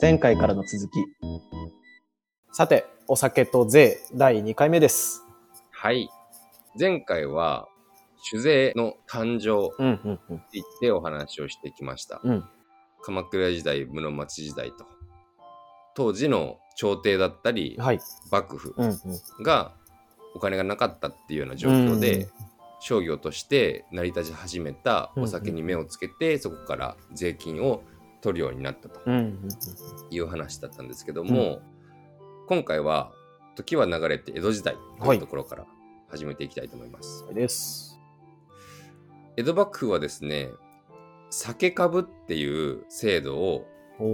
前回からの続き。さて、お酒と税第2回目です。はい。前回は、酒税の誕生うんうんうん。って言ってお話をしてきました。うん。鎌倉時代、室町時代と。当時の朝廷だったり、はい。幕府うんうん。がお金がなかったっていうような状況で、うん商業として成り立ち始めたお酒に目をつけて、そこから税金を取るようになったという話だったんですけども、今回は時は流れて江戸時代とはいいうところから始めていきたいと思います。うん。です。江戸幕府はですね酒株っていう制度をこ。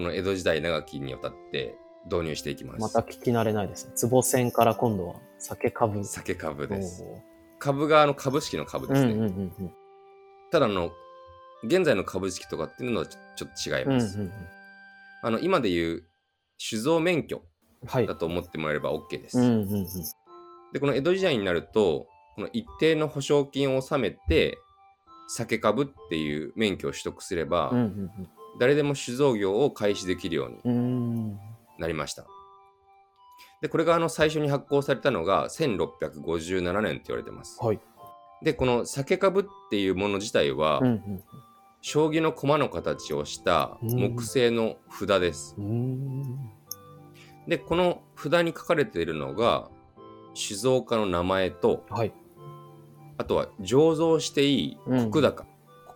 の江戸時代長きにわたって導入していきます。また聞き慣れないですね。壺船から今度は酒株。酒株です。お株があの株式の株ーですね。ただあの現在の株式とかっていうのはちょっと違います。うんうんうん。あの今でいう酒造免許はいだ。と思ってもらえれば OK です。うんうんうん。でこの江戸時代になるとこの一定の保証金を納めて酒株っていう免許を取得すれば、うんうん誰でも酒造業を開始できるようにうん。うん。なりました。で、これがあの最初に発行されたのが1657年って言われてます。はい。で、この酒株っていうもの自体は、うん将棋の駒の形をした木製の札です。うん。うん。で、この札に書かれているのが、酒造家の名前と、はい。あとは醸造していいうん石高。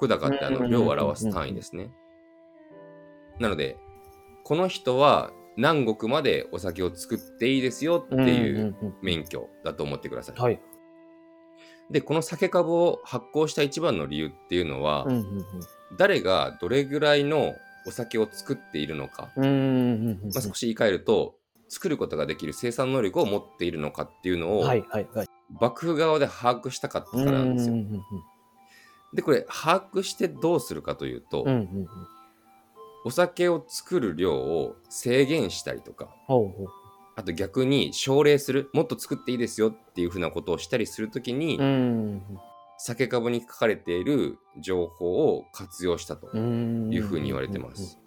石高ってあうんの量を表す単位ですね。なので、この人は何石までお酒を作っていいですよっていううんうん免許だと思ってください。うん。はい。で、この酒株を発行した一番の理由っていうのは、うんうん誰がどれぐらいのお酒を作っているのか。まあ、少し言い換えると、作ることができる生産能力を持っているのかっていうのを、はいはいはい。幕府側で把握したかったからなんですよ。で、これ、把握してどうするかというと。お酒を作る量を制限したりとか。あと逆に奨励する、もっと作っていいですよっていうふうなことをしたりするときに、うん。酒株に書かれている情報を活用したとうん。いうふうに言われてます。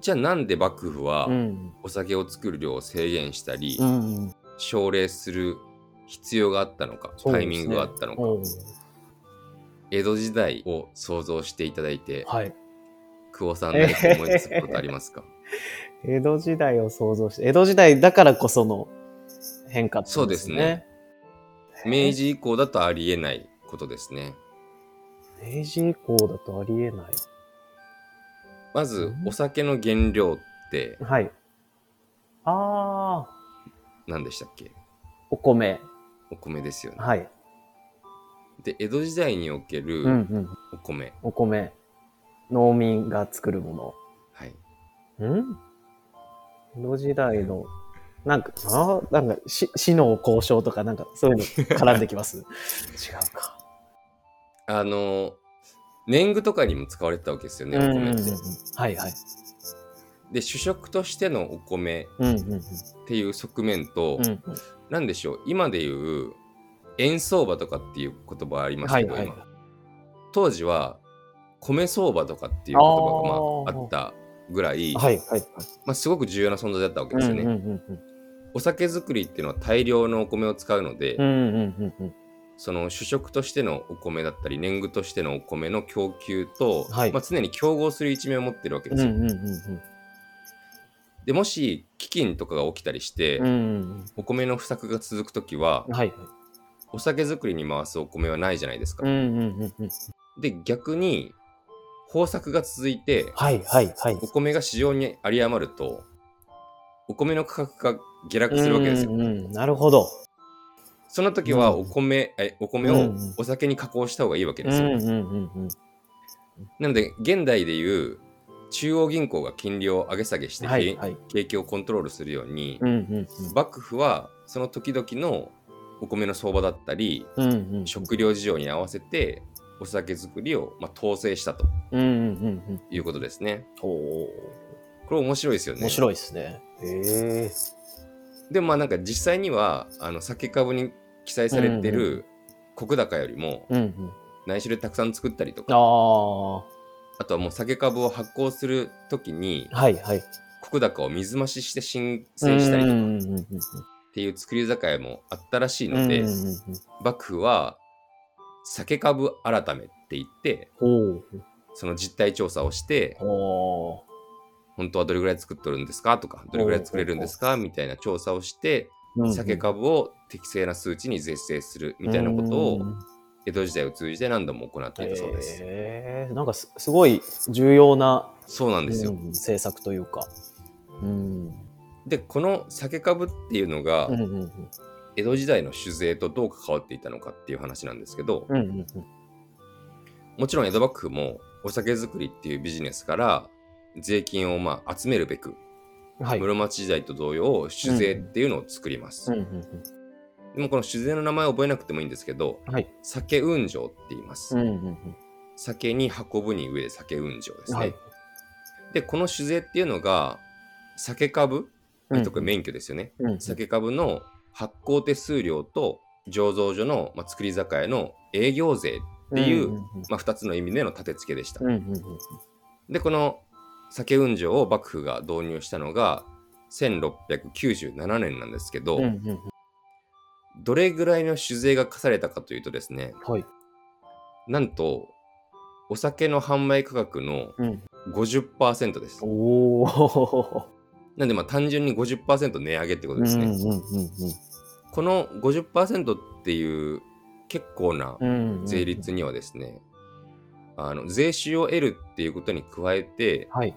じゃあなんで幕府はうん。お酒を作る量を制限したりう、ん。奨励する必要があったのか、タイミングがあったのか、江戸時代を想像していただいて、はい。久保さん何か思いつくことありますか？江戸時代を想像して、江戸時代だからこその変化ってことそうですね。明治以降だとありえないことですね。明治以降だとありえない。まずう、んお酒の原料ってはい。ああ、何でしたっけ？お米。お米ですよね。はい。で、江戸時代におけうんうるん。お米。お米。農民が作るもはい。の。ん？江戸時代の、なんか、あーなんか、し死の交渉とか、なんか、そういうの絡んできます？違うか。あの、年貢とかにも使われてたわけですよね、お米って。はいはい。で、主食としてのお米うんうんうん。っていう側面と、うんうんなんでしょう、今でいう円相場とかっていう言葉ありますけど、はいはい今当時は米相場とかっていう言葉がまああったぐらい、はいはいはい。まあ、すごく重要な存在だったわけですよね。うんうんうんお酒作りっていうのは大量のお米を使うので。その主食としてのお米だったり年貢としてのお米の供給と、はいまあ、常に競合する一面を持ってるわけですよ。でもし飢饉とかが起きたりして、うん。うんお米の不作が続く時はうん。はいはい。お酒作りに回すお米はないじゃないですか。で逆に豊作が続いてはいはいはい。お米が市場に有り余るとお米の価格が下落するわけですよ。うんうん、なるほど。その時はうんお米、えお米をうんうんお酒に加工した方がいいわけですよ。うんうんうんうん。なので現代でいう中央銀行が金利を上げ下げして、はいはい。景気をコントロールするように、うんうん幕府はその時々のお米の相場だったりうん。うんうん。食料事情に合わせてお酒作りを、まあ、統制したとうんうんうんうん。いうことですね。おお。これ面白いですよね。面白いですね。へえ。でもまあなんか実際にはあの酒株に記載されてる石高よりも。内緒でたくさん作ったりとあかあ。あとはもう酒株を発酵するときにはいはい。石高を水増しして申請したりとかっていう作り酒屋もあったらしいうんので、幕府は酒株改めって言って。その実態調査をしてほ本当はどれぐらい作っとるんですか？とかどれぐらい作れるんですか？みたいな調査をしてう。酒株を適正な数値に是正するみたいなことをうん江戸時代を通じて何度も行っていたそうです。へえなんかすすごい重要な、そうなんですよ。うん政策というか。うん。でこの酒株っていうのがうんうんうん江戸時代の酒税とどう関わっていたのかっていう話なんですけどうんうんもちろん江戸幕府もお酒作りっていうビジネスから税金をまあ集めるべくうん。はい。室町時代と同様酒税っていうのを作ります。うんうんでもこの酒税の名前を覚えなくてもいいんですけどうん。はい。酒運上って言います。うんうんうん。酒に運ぶに上で酒運上ですね。はい。でこの酒税っていうのが酒株うん特に免許ですよね。うん酒株の発行手数料と醸造所の、まあ、作り酒屋の営業税っていう、んんんまあ、2つの意味での立て付けでした。うんうんうんでこの酒運上を幕府が導入したのが1697年なんですけど、うんうんうんどれぐらいの酒税が課されたかというとですねはい。なんとお酒の販売価格のうん。50%です。おお。なんでまあ単純に50%値上げってことですね。うんうんこの50%っていう結構なうんうん。税率にはですね、あの税収を得るっていうことに加えてはい。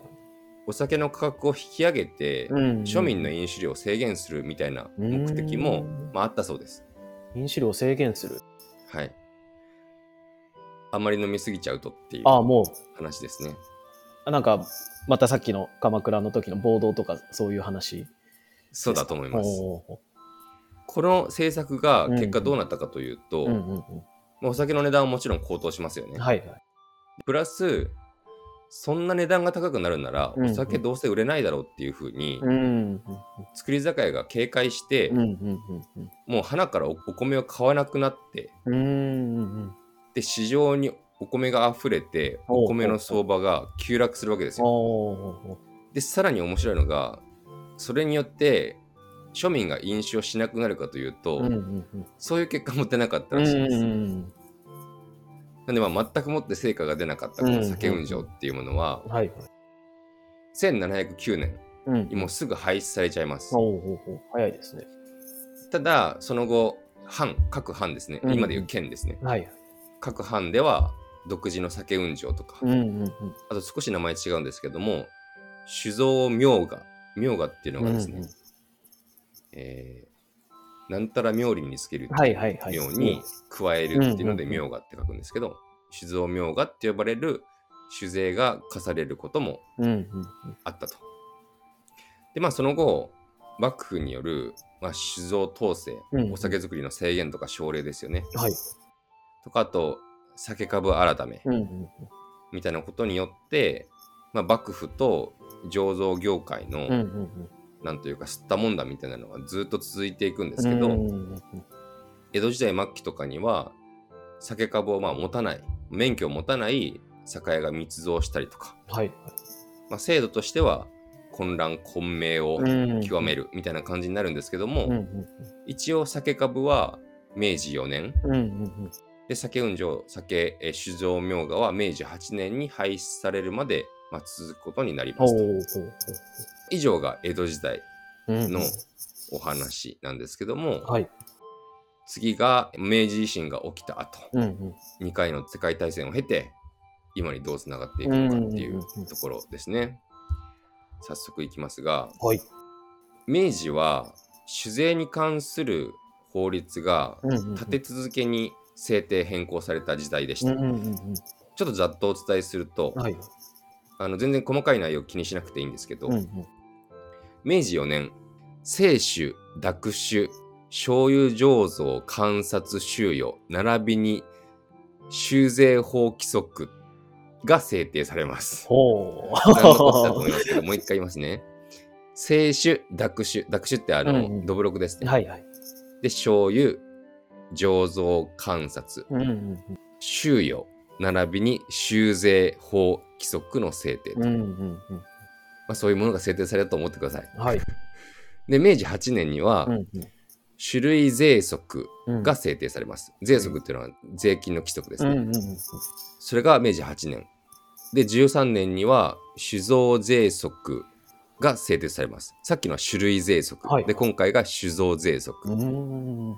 お酒の価格を引き上げて、うんうん庶民の飲酒量を制限するみたいな目的もうんまあ、あったそうです。飲酒量を制限する。はい。あんまり飲みすぎちゃうとっていうああ、も話ですね。う、なんか、またさっきの鎌倉の時の暴動とか、そういう話。そうだと思います。おこの政策が結果どうなったかというと、ーうんうんまあお酒の値段はもちろん高騰しますよね。うん。はいはい。プラス、そんな値段が高くなるなら、お酒どうせ売れないだろうっていうふうに、作り酒屋が警戒して、もう花からおお米を買わなくなって。で、市場にお米が溢れて、お米の相場が急落するわけですよ。で、さらに面白いのが、それによって、庶民が飲酒をしなくなるかというと。そういう結果も出なかったうんらしいです。うんなんで、まあ、全くもって成果が出なかったこの酒運上っていうものは、うん。はいはい。1709年うんにもうすぐ廃止されちゃいます。おおお早いですね。ただ、その後、藩、各藩ですね、うん今でいう県ですね、はい。各藩では独自の酒運上とか、うんうんうん。あと少し名前違うんですけども、酒造明画、明画っていうのがですね、うんうんえーなんたら冥利につける。ように加えるっていうのでうんうん明画って書くんですけど、酒造明画って呼ばれる酒税が課されることもあったと。で、まあその後、幕府による、まあ、酒造統制、うんお酒造りの制限とか奨励ですよね。うん。はい。とか、あと、酒株改めみたいなことによって、まあ、幕府と醸造業界の、なんというか、吸ったもんだみたいなのがずっと続いていくんですうん。けど、江戸時代末期とかには、酒株をまあ持たない、免許を持たない酒屋が密造したりとか、はい。まあ、制度としては混乱混迷をうん極めるみたいな感じになるんですけども、うんうん一応酒株は明治4年うん。うんうんで酒運上酒えー酒造明画は明治8年に廃止されるまで、まあ、続くことになりますと以上が江戸時代のお話なんですけども、はい。次が明治維新が起きた後うんうん。2回の世界大戦を経て今にどうつながっていくのかっていううんうんうんところですね早速いきますがはい。明治は酒税に関する法律がうんうんうん立て続けに制定変更された時代でした。うんうんうんちょっとざっとお伝えすると、うん。はい。あの全然細かい内容気にしなくていいんですけど、うんうん。明治4年、清酒、濁酒、醤油醸造、観察、収容、並びに酒税法規則が制定されます。ほう。何のことだと思いますけど、もう一回言いますね。清酒、濁酒、濁酒ってあの、うんうんどぶろくですね。はいはい。で、醤油、醸造、観察、うんうんうん。収容、並びに修税法規則の制定と、うん。うまん。うん。あ、そういうものが制定されたと思ってください。はい。で、明治8年には、うん。種類税則うん。が制定されます。税則っていうのは税金の規則ですうん。ね。うん。うん。それが明治8年。で、13年には酒造税則が制定されます。さっきのは種類税則。はいで、今回が酒造税則。うん。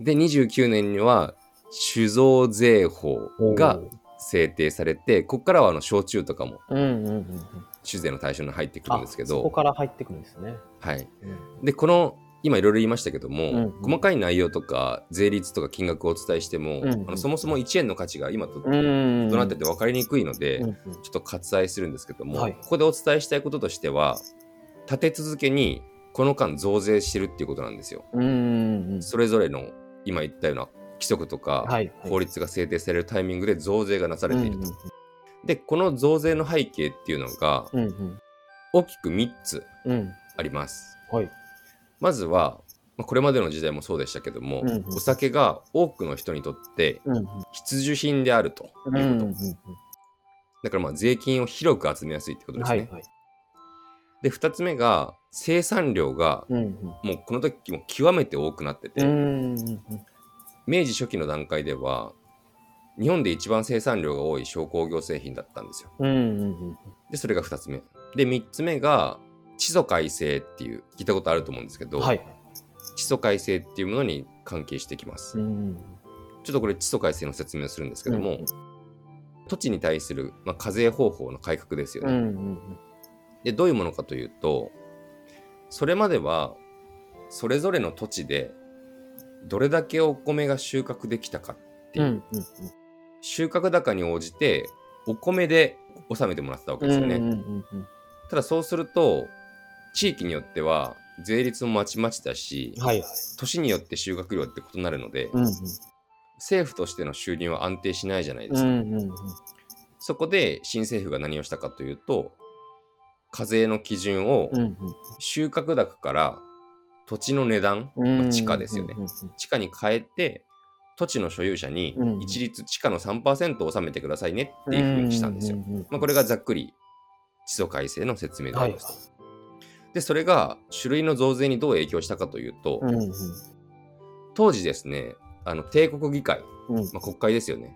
で、29年には酒造税法が制定されて、ここからはあの焼酎とかもうん。うん。うん。酒税の対象に入ってくるんですけそこど、から入ってくるんですね。はい。うん。で、この、今いろいろ言いましたけども、うんうん細かい内容とか税率とか金額をお伝えしても、うんうんあのそもそも1円の価値が今とうん。どなってて分かりにくいので、うん。ちょっと割愛するんですけども、はいここでお伝えしたいこととしては立て続けにこの間増税してるっていうことなんですよ。うん。うん。それぞれの今言ったような規則とか、はい。法律が制定されるタイミングで増税がなされていると。うんでこの増税の背景っていうのがうん。うん。大きく3つうん。あります。はい。まずはまあこれまでの時代もそうでしたけども、うんうんお酒が多くの人にとってうん。必需品であるということ。うん。だからまあ税金を広く集めやすいってことですね。はい。はい。で2つ目が生産量がうん。もうこの時も極めて多くなってて、うん。明治初期の段階では日本で一番生産量が多い小工業製品だったんですよ。うん。うん。でそれが2つ目。で3つ目が地租改正っていう聞いたことあると思うんですけど、はい。地租改正っていうものに関係してきます。うん。ちょっとこれ地租改正の説明をするんですけども、うん土地に対する、まあ、課税方法の改革ですようね。ん。でどういうものかというとそれまではそれぞれの土地でどれだけお米が収穫できたかっていう、うん。収穫高に応じてお米で納めてもらってたわけですよね、うん。ただそうすると地域によっては税率もまちまちだしはい。はい。年によって収穫量って異なるので、うん。政府としての収入は安定しないじゃないでうすか、ん。そこで新政府が何をしたかというと課税の基準をうん。収穫高から土地の値段、うん。まあ地価ですよねうん。地価に変えて土地の所有者にうん一律地価の3%を納めてくださいねっていうふうにしたんですよ。。まあ、これがざっくり地租改正の説明であはいります。でそれが種類の増税にどう影響したかというと、うん。当時ですねあの帝国議会、うん。まあ、国会ですよね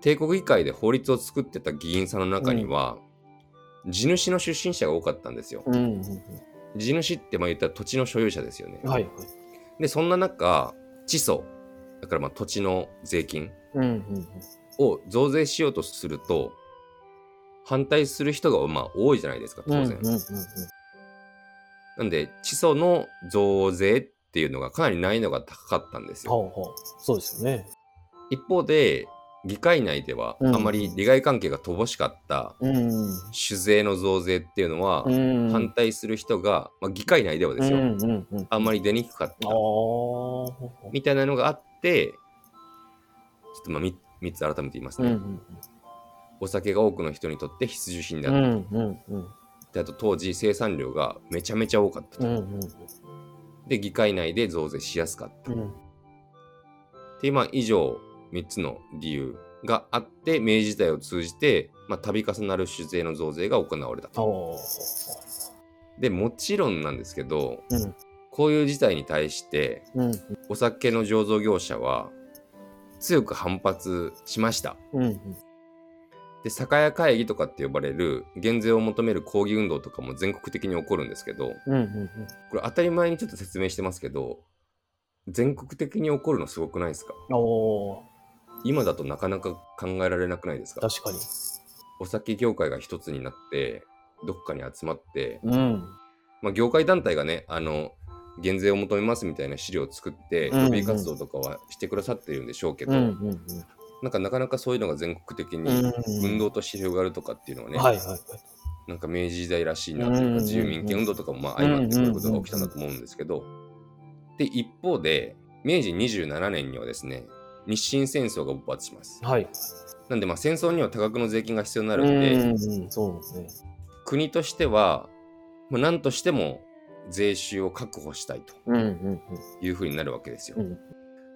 帝国議会で法律を作ってた議員さんの中には、地主の出身者が多かったんですよ。うん。地主ってまあ言ったら土地の所有者ですよね。はい。でそんな中地租だからまあ土地の税金うん。を増税しようとすると反対する人がまあ多いじゃないですか当然。うん。なんで地租の増税っていうのがかなり難易度が高かったんですよ。ほうほう。そうですよね。一方で議会内ではうんあまり利害関係が乏しかったうん。酒税の増税っていうのはうん。反対する人が、まあ、議会内ではですよ。あんまり出にくかったああ。みたいなのがあってちょっとまあ 3, 3つ改めて言いますね、うん。お酒が多くの人にとって必需品だうった、あと当時生産量がめちゃめちゃ多かったと、うん。で議会内で増税しやすかった、うん。っていうまあ以上3つの理由があって明治時代を通じて、まあ、度重なる酒税の増税が行われたとおでもちろんなんですけどうん。こういう事態に対してうん。お酒の醸造業者は強く反発しましたうん。で酒屋会議とかって呼ばれる減税を求める抗議運動とかも全国的に起こるんですけど。これ当たり前にちょっと説明してますけど全国的に起こるのすごくないですか？おお今だとなかなか考えられなくないですか？確かに。お酒業界が一つになってどっかに集まって、うん。まあ、業界団体がねあの減税を求めますみたいな資料を作ってうんうんロビー活動とかはしてくださってるんでしょうけど、うん。うん。なんかなかなかそういうのが全国的うん。に運動として広がるとかっていうのはね、はいはいはい。なんか明治時代らしいなといううんうんうんか自由民権運動とかもまあ相まってこういうことが起きたんだと思うんですけどで一方で明治27年にはですね日清戦争が勃発しますはい。なんでまあ戦争には多額の税金が必要になるうんでん。そうですね。国としては、まあ、何としても税収を確保したいとうん。うん。いうふうになるわけですよ、うん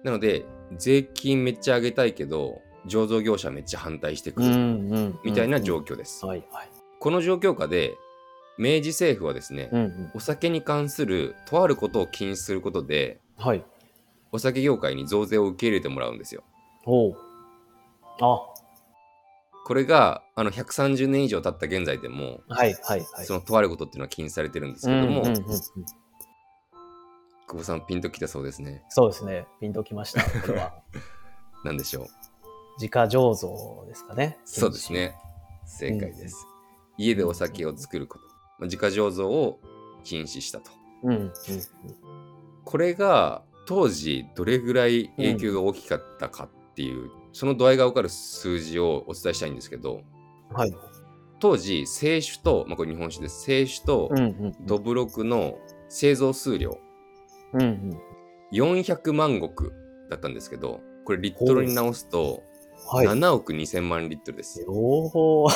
なので税金めっちゃ上げたいけど醸造業者めっちゃ反対してくうんるうん。みたいな況。状況です。はいはい。この状況下で明治政府はですね、うんうん。お酒に関するとあることを禁止することではい。お酒業界に増税を受け入れてもらうんですよ。おう。あ、これがあの130年以上経った現在でも、はいはいはい。そのとあることっていうのは禁止されてるんですけども、うんうんうんうん久保さんピンときたそうですね。そうですね。ピンときました。これは。なんでしょう。自家醸造ですかね。そうです。ね。正解です。家でお酒を作ること。まあ自家醸造を禁止したと。うんうんこれが当時どれぐらい影響が大きかったかっていう、その度合いが分かる数字をお伝えしたいんですけど、うん。はい。当時、清酒と、まあ、これ日本酒です。清酒とうんうんどぶろくの製造数量、うんうん。400万石だったんですけど、これリットルに直すと、はい。7億2000万リットルです。おお。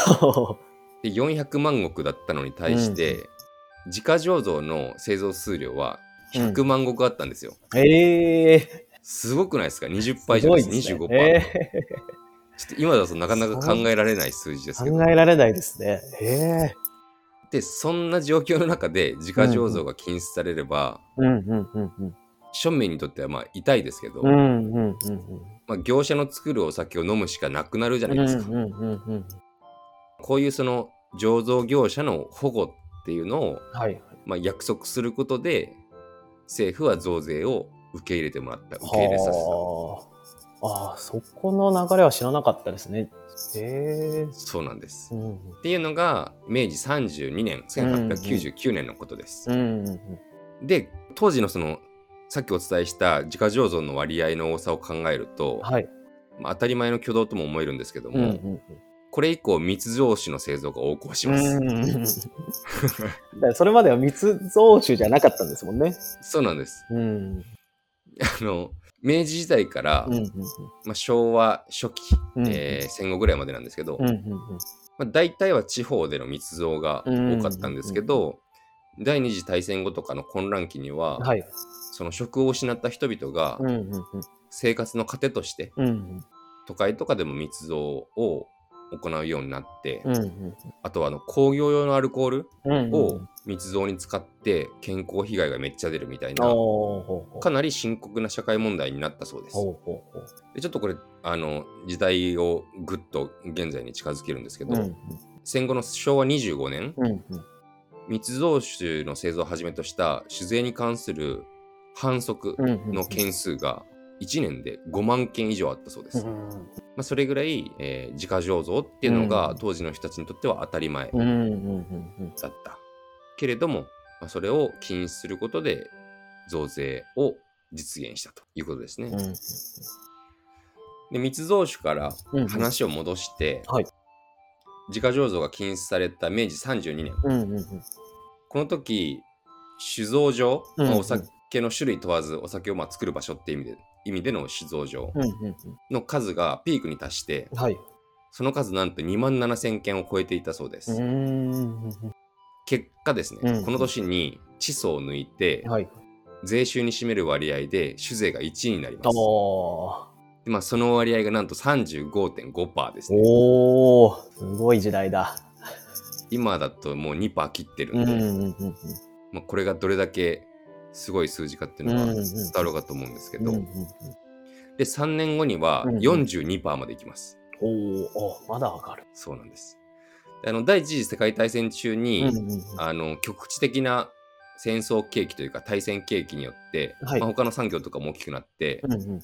で、400万石だったのに対して、自家醸造の製造数量は100万石あったんですよ。ええすごくないですか ?20 ー。倍以上です。すご25%。いですねちょっと今だとなかなか考えられない数字ですけど。考えられないですね。ええで、そんな状況の中で自家醸造が禁止されれば、うんうんうんうん。庶民にとってはまあ痛いですけど、うんうんうんまあ、業者の作るお酒を飲むしかなくなるじゃうん。ないですか。うんうんうんうん。こういうその醸造業者の保護っていうのを、はい。まあ、約束することで政府は増税を受け入れてもらった受け入れさせたはあ。ああ、そこの流れは知らなかったですね。ええそうなんです、うんうんっていうのが明治32年1899年のことです、うんうんうん。で当時のそのさっきお伝えした自家醸造の割合の多さを考えると、はい。まあ、当たり前の挙動とも思えるんですけども、うんうんこれ以降密造酒の製造が横行しうん。ます、それまでは密造酒じゃなかったんですもんね。そうなんですうん。あの明治時代から、うんうんまあ、昭和初期、うんえー戦後ぐらいまでなんですけど、うんうんうんまあ、大体は地方での密造が多かったんですけど、第二次大戦後とかの混乱期には、はい。その職を失った人々がうんうんうん生活の糧としてうんうん都会とかでも密造を行うようになって、うんうん。あとはあの工業用のアルコールうんを密造に使って健康被害がめっちゃ出るみたいな、かなり深刻な社会問題になったそうです。でちょっとこれあの時代をぐっと現在に近づけるんですけど、うん戦後の昭和25年うんうん。密造酒の製造をはじめとした酒税に関する反則うんうん。の件数が1年で5万件以上あったそうです。まうんあ、それぐらい、えー自家醸造っていうのうん。が当時の人たちにとっては当たり前だった。けれども、まあ、それを禁止することで増税を実現したということですね。うんうんで密造酒からうん話を戻して、はい。自家醸造が禁止された明治32年。うんうんうん。この時酒造場、うんまあお酒の種類問わずお酒をまあ作る場所っていう意味で意味での酒造場うんうんの数がピークに達してうんはい。その数なんと2万7000件を超えていたそうです、うん。結果ですね、うん。この年に地層を抜いてはい。税収に占める割合で酒税が1位になります。まあ、その割合がなんと35.5%ですね。おー。すごい時代だ。今だともう2%切ってるうんんで、うんうん。まあ、これがどれだけすごい数字かっていうのがうんうん伝わるかと思うんですけど、うんうんうん。で3年後にはうんうん。42%までいきます、おーおまだ上がる。そうなんです。であの第一次世界大戦中に、うんうんうんあの局地的な戦争景気というか対戦景気によって、はい。まあ、他の産業とかも大きくなって、うんうんうん。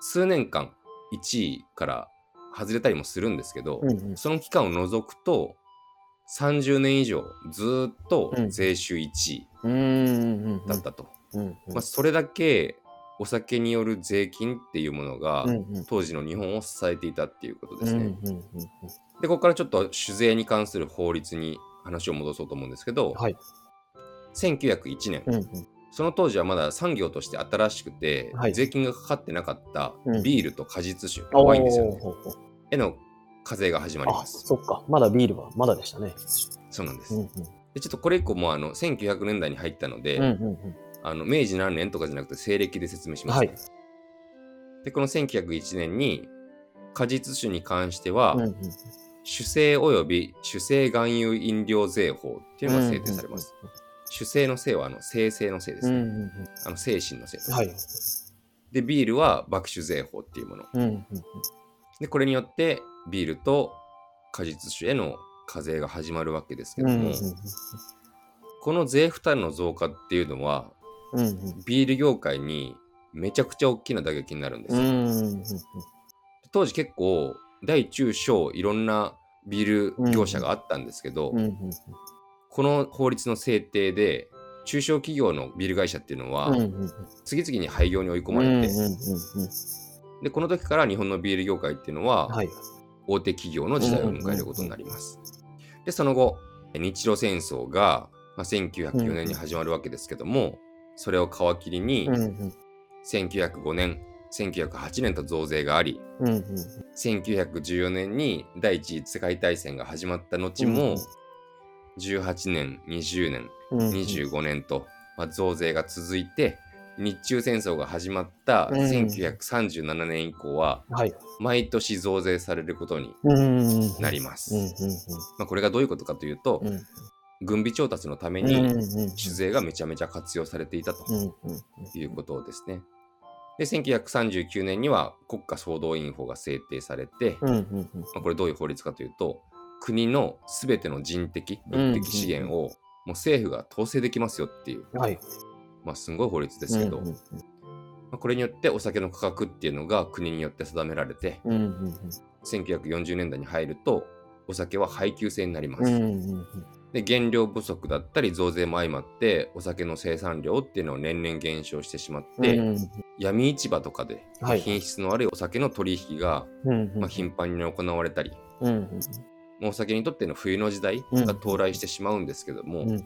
数年間1位から外れたりもするんですけど、うんうん。その期間を除くと30年以上ずーっとうん。税収1位だったと、まあ、それだけお酒による税金っていうものが当時の日本を支えていたっていうことですね。でここからちょっと酒税に関する法律に話を戻そうと思うんですけど、はい。1901年、うんうん。その当時はまだ産業として新しくて、はい。税金がかかってなかったうん。ビールと果実酒、ワインですよね。への課税が始まりあ、ます。そっか。まだビールはまだでしたね。そうなんです。うんうんでちょっとこれ以降もあの1900年代に入ったので、うんうんあの明治何年とかじゃなくて西暦で説明します、はいで、この1901年に果実酒に関しては、うんうん酒精及び酒精含有飲料税法っていうのが制定されます。。酒精のせいはあの生成のせいですね。うんうんうんあの精神のせいです。はい。で、ビールは麦酒税法っていうもの。うんうんで、これによってビールと果実酒への課税が始まるわけですけども、この税負担の増加っていうのは、うんうん。ビール業界にめちゃくちゃ大きな打撃になるんですよ。うんうんうん当時結構大中小いろんなビール業者があったんですけど、この法律の制定で中小企業のビール会社っていうのは、次々に廃業に追い込まれて、でこの時から日本のビール業界っていうのは、はい。大手企業の時代を迎えることになります。でその後日露戦争が、まあ、1904年に始まるわけですけども、それを皮切りに、1905年1908年と増税があり1914年に第一次世界大戦が始まった後も、18年20年25年と、まあ、増税が続いて日中戦争が始まったうん1937年以降ははい。毎年増税されることになります。これがどういうことかというと、軍備調達のためうんに酒税がめちゃめちゃ活用されていたということですね。で1939年には国家総動員法が制定されて、これどういう法律かというと国のすべての人的物的資源をもう政府が統制できますよっていう、はい。まあ、すごい法律ですけど、うんうんまあ、これによってお酒の価格っていうのが国によって定められてうんうん1940年代に入るとお酒は配給制になります。うんうんうんで原料不足だったり増税も相まってお酒の生産量っていうのを年々減少してしまって、うん闇市場とかではい品質の悪いお酒の取引が、うんまあ、頻繁に行われたり、うんお酒にとっての冬の時代が到来してしまうんですけども、うんうん。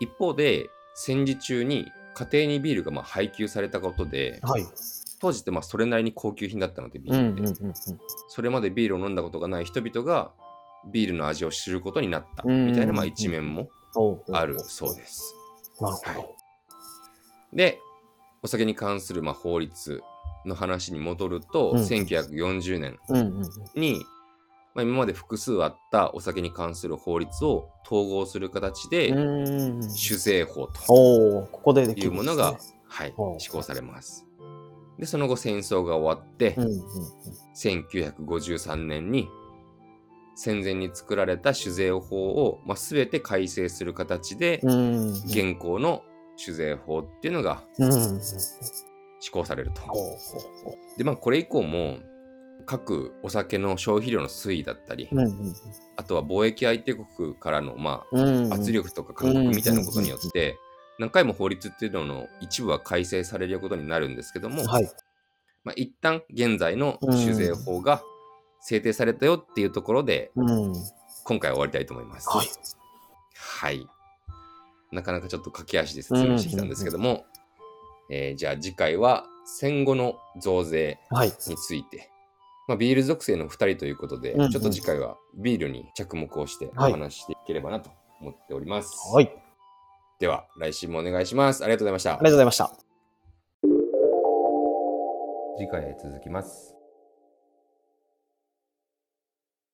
一方で戦時中に家庭にビールがまあ配給されたことではい。当時ってまあそれなりに高級品だったのでビうんールって、うんうんそれまでビールを飲んだことがない人々がビールの味を知ることになったうんみたいなまあ一面もあるそうです。なるほはい。でお酒に関するまあ法律の話に戻ると、うん。1940年ど。うんうん。に、まあ、今まで複数あったお酒に関する法律を統合する形で、うんうん。酒税法というんものが、はい施行されます。で、その後戦争が終わって、うんうん1953年に戦前に作られた酒税法を、まあ、全て改正する形で、うん。うん。現行の酒税法っていうのがうんうん。施行されると。ほうほうほで、まあ、これ以降も各お酒の消費量の推移だったり、う。うんうんあとは貿易相手国からの、まあ、うん。圧力とか勧告みたいなことによって、何回も法律っていうのの一部は改正されることになるんですけども、はい。まあ、一旦現在の酒税法が制定されたよっていうところで、うん。今回は終わりたいと思います。はい。はい。なかなかちょっと駆け足で説明してきたんですけども、えーじゃあ次回は戦後の増税はい。について、まあ、ビール属性の2人ということで、うんうんちょっと次回はビールに着目をしておはい話ししていければなと思っております。はい。では、来週もお願いします。ありがとうございましたありがとう。ございました。次回へ続きます。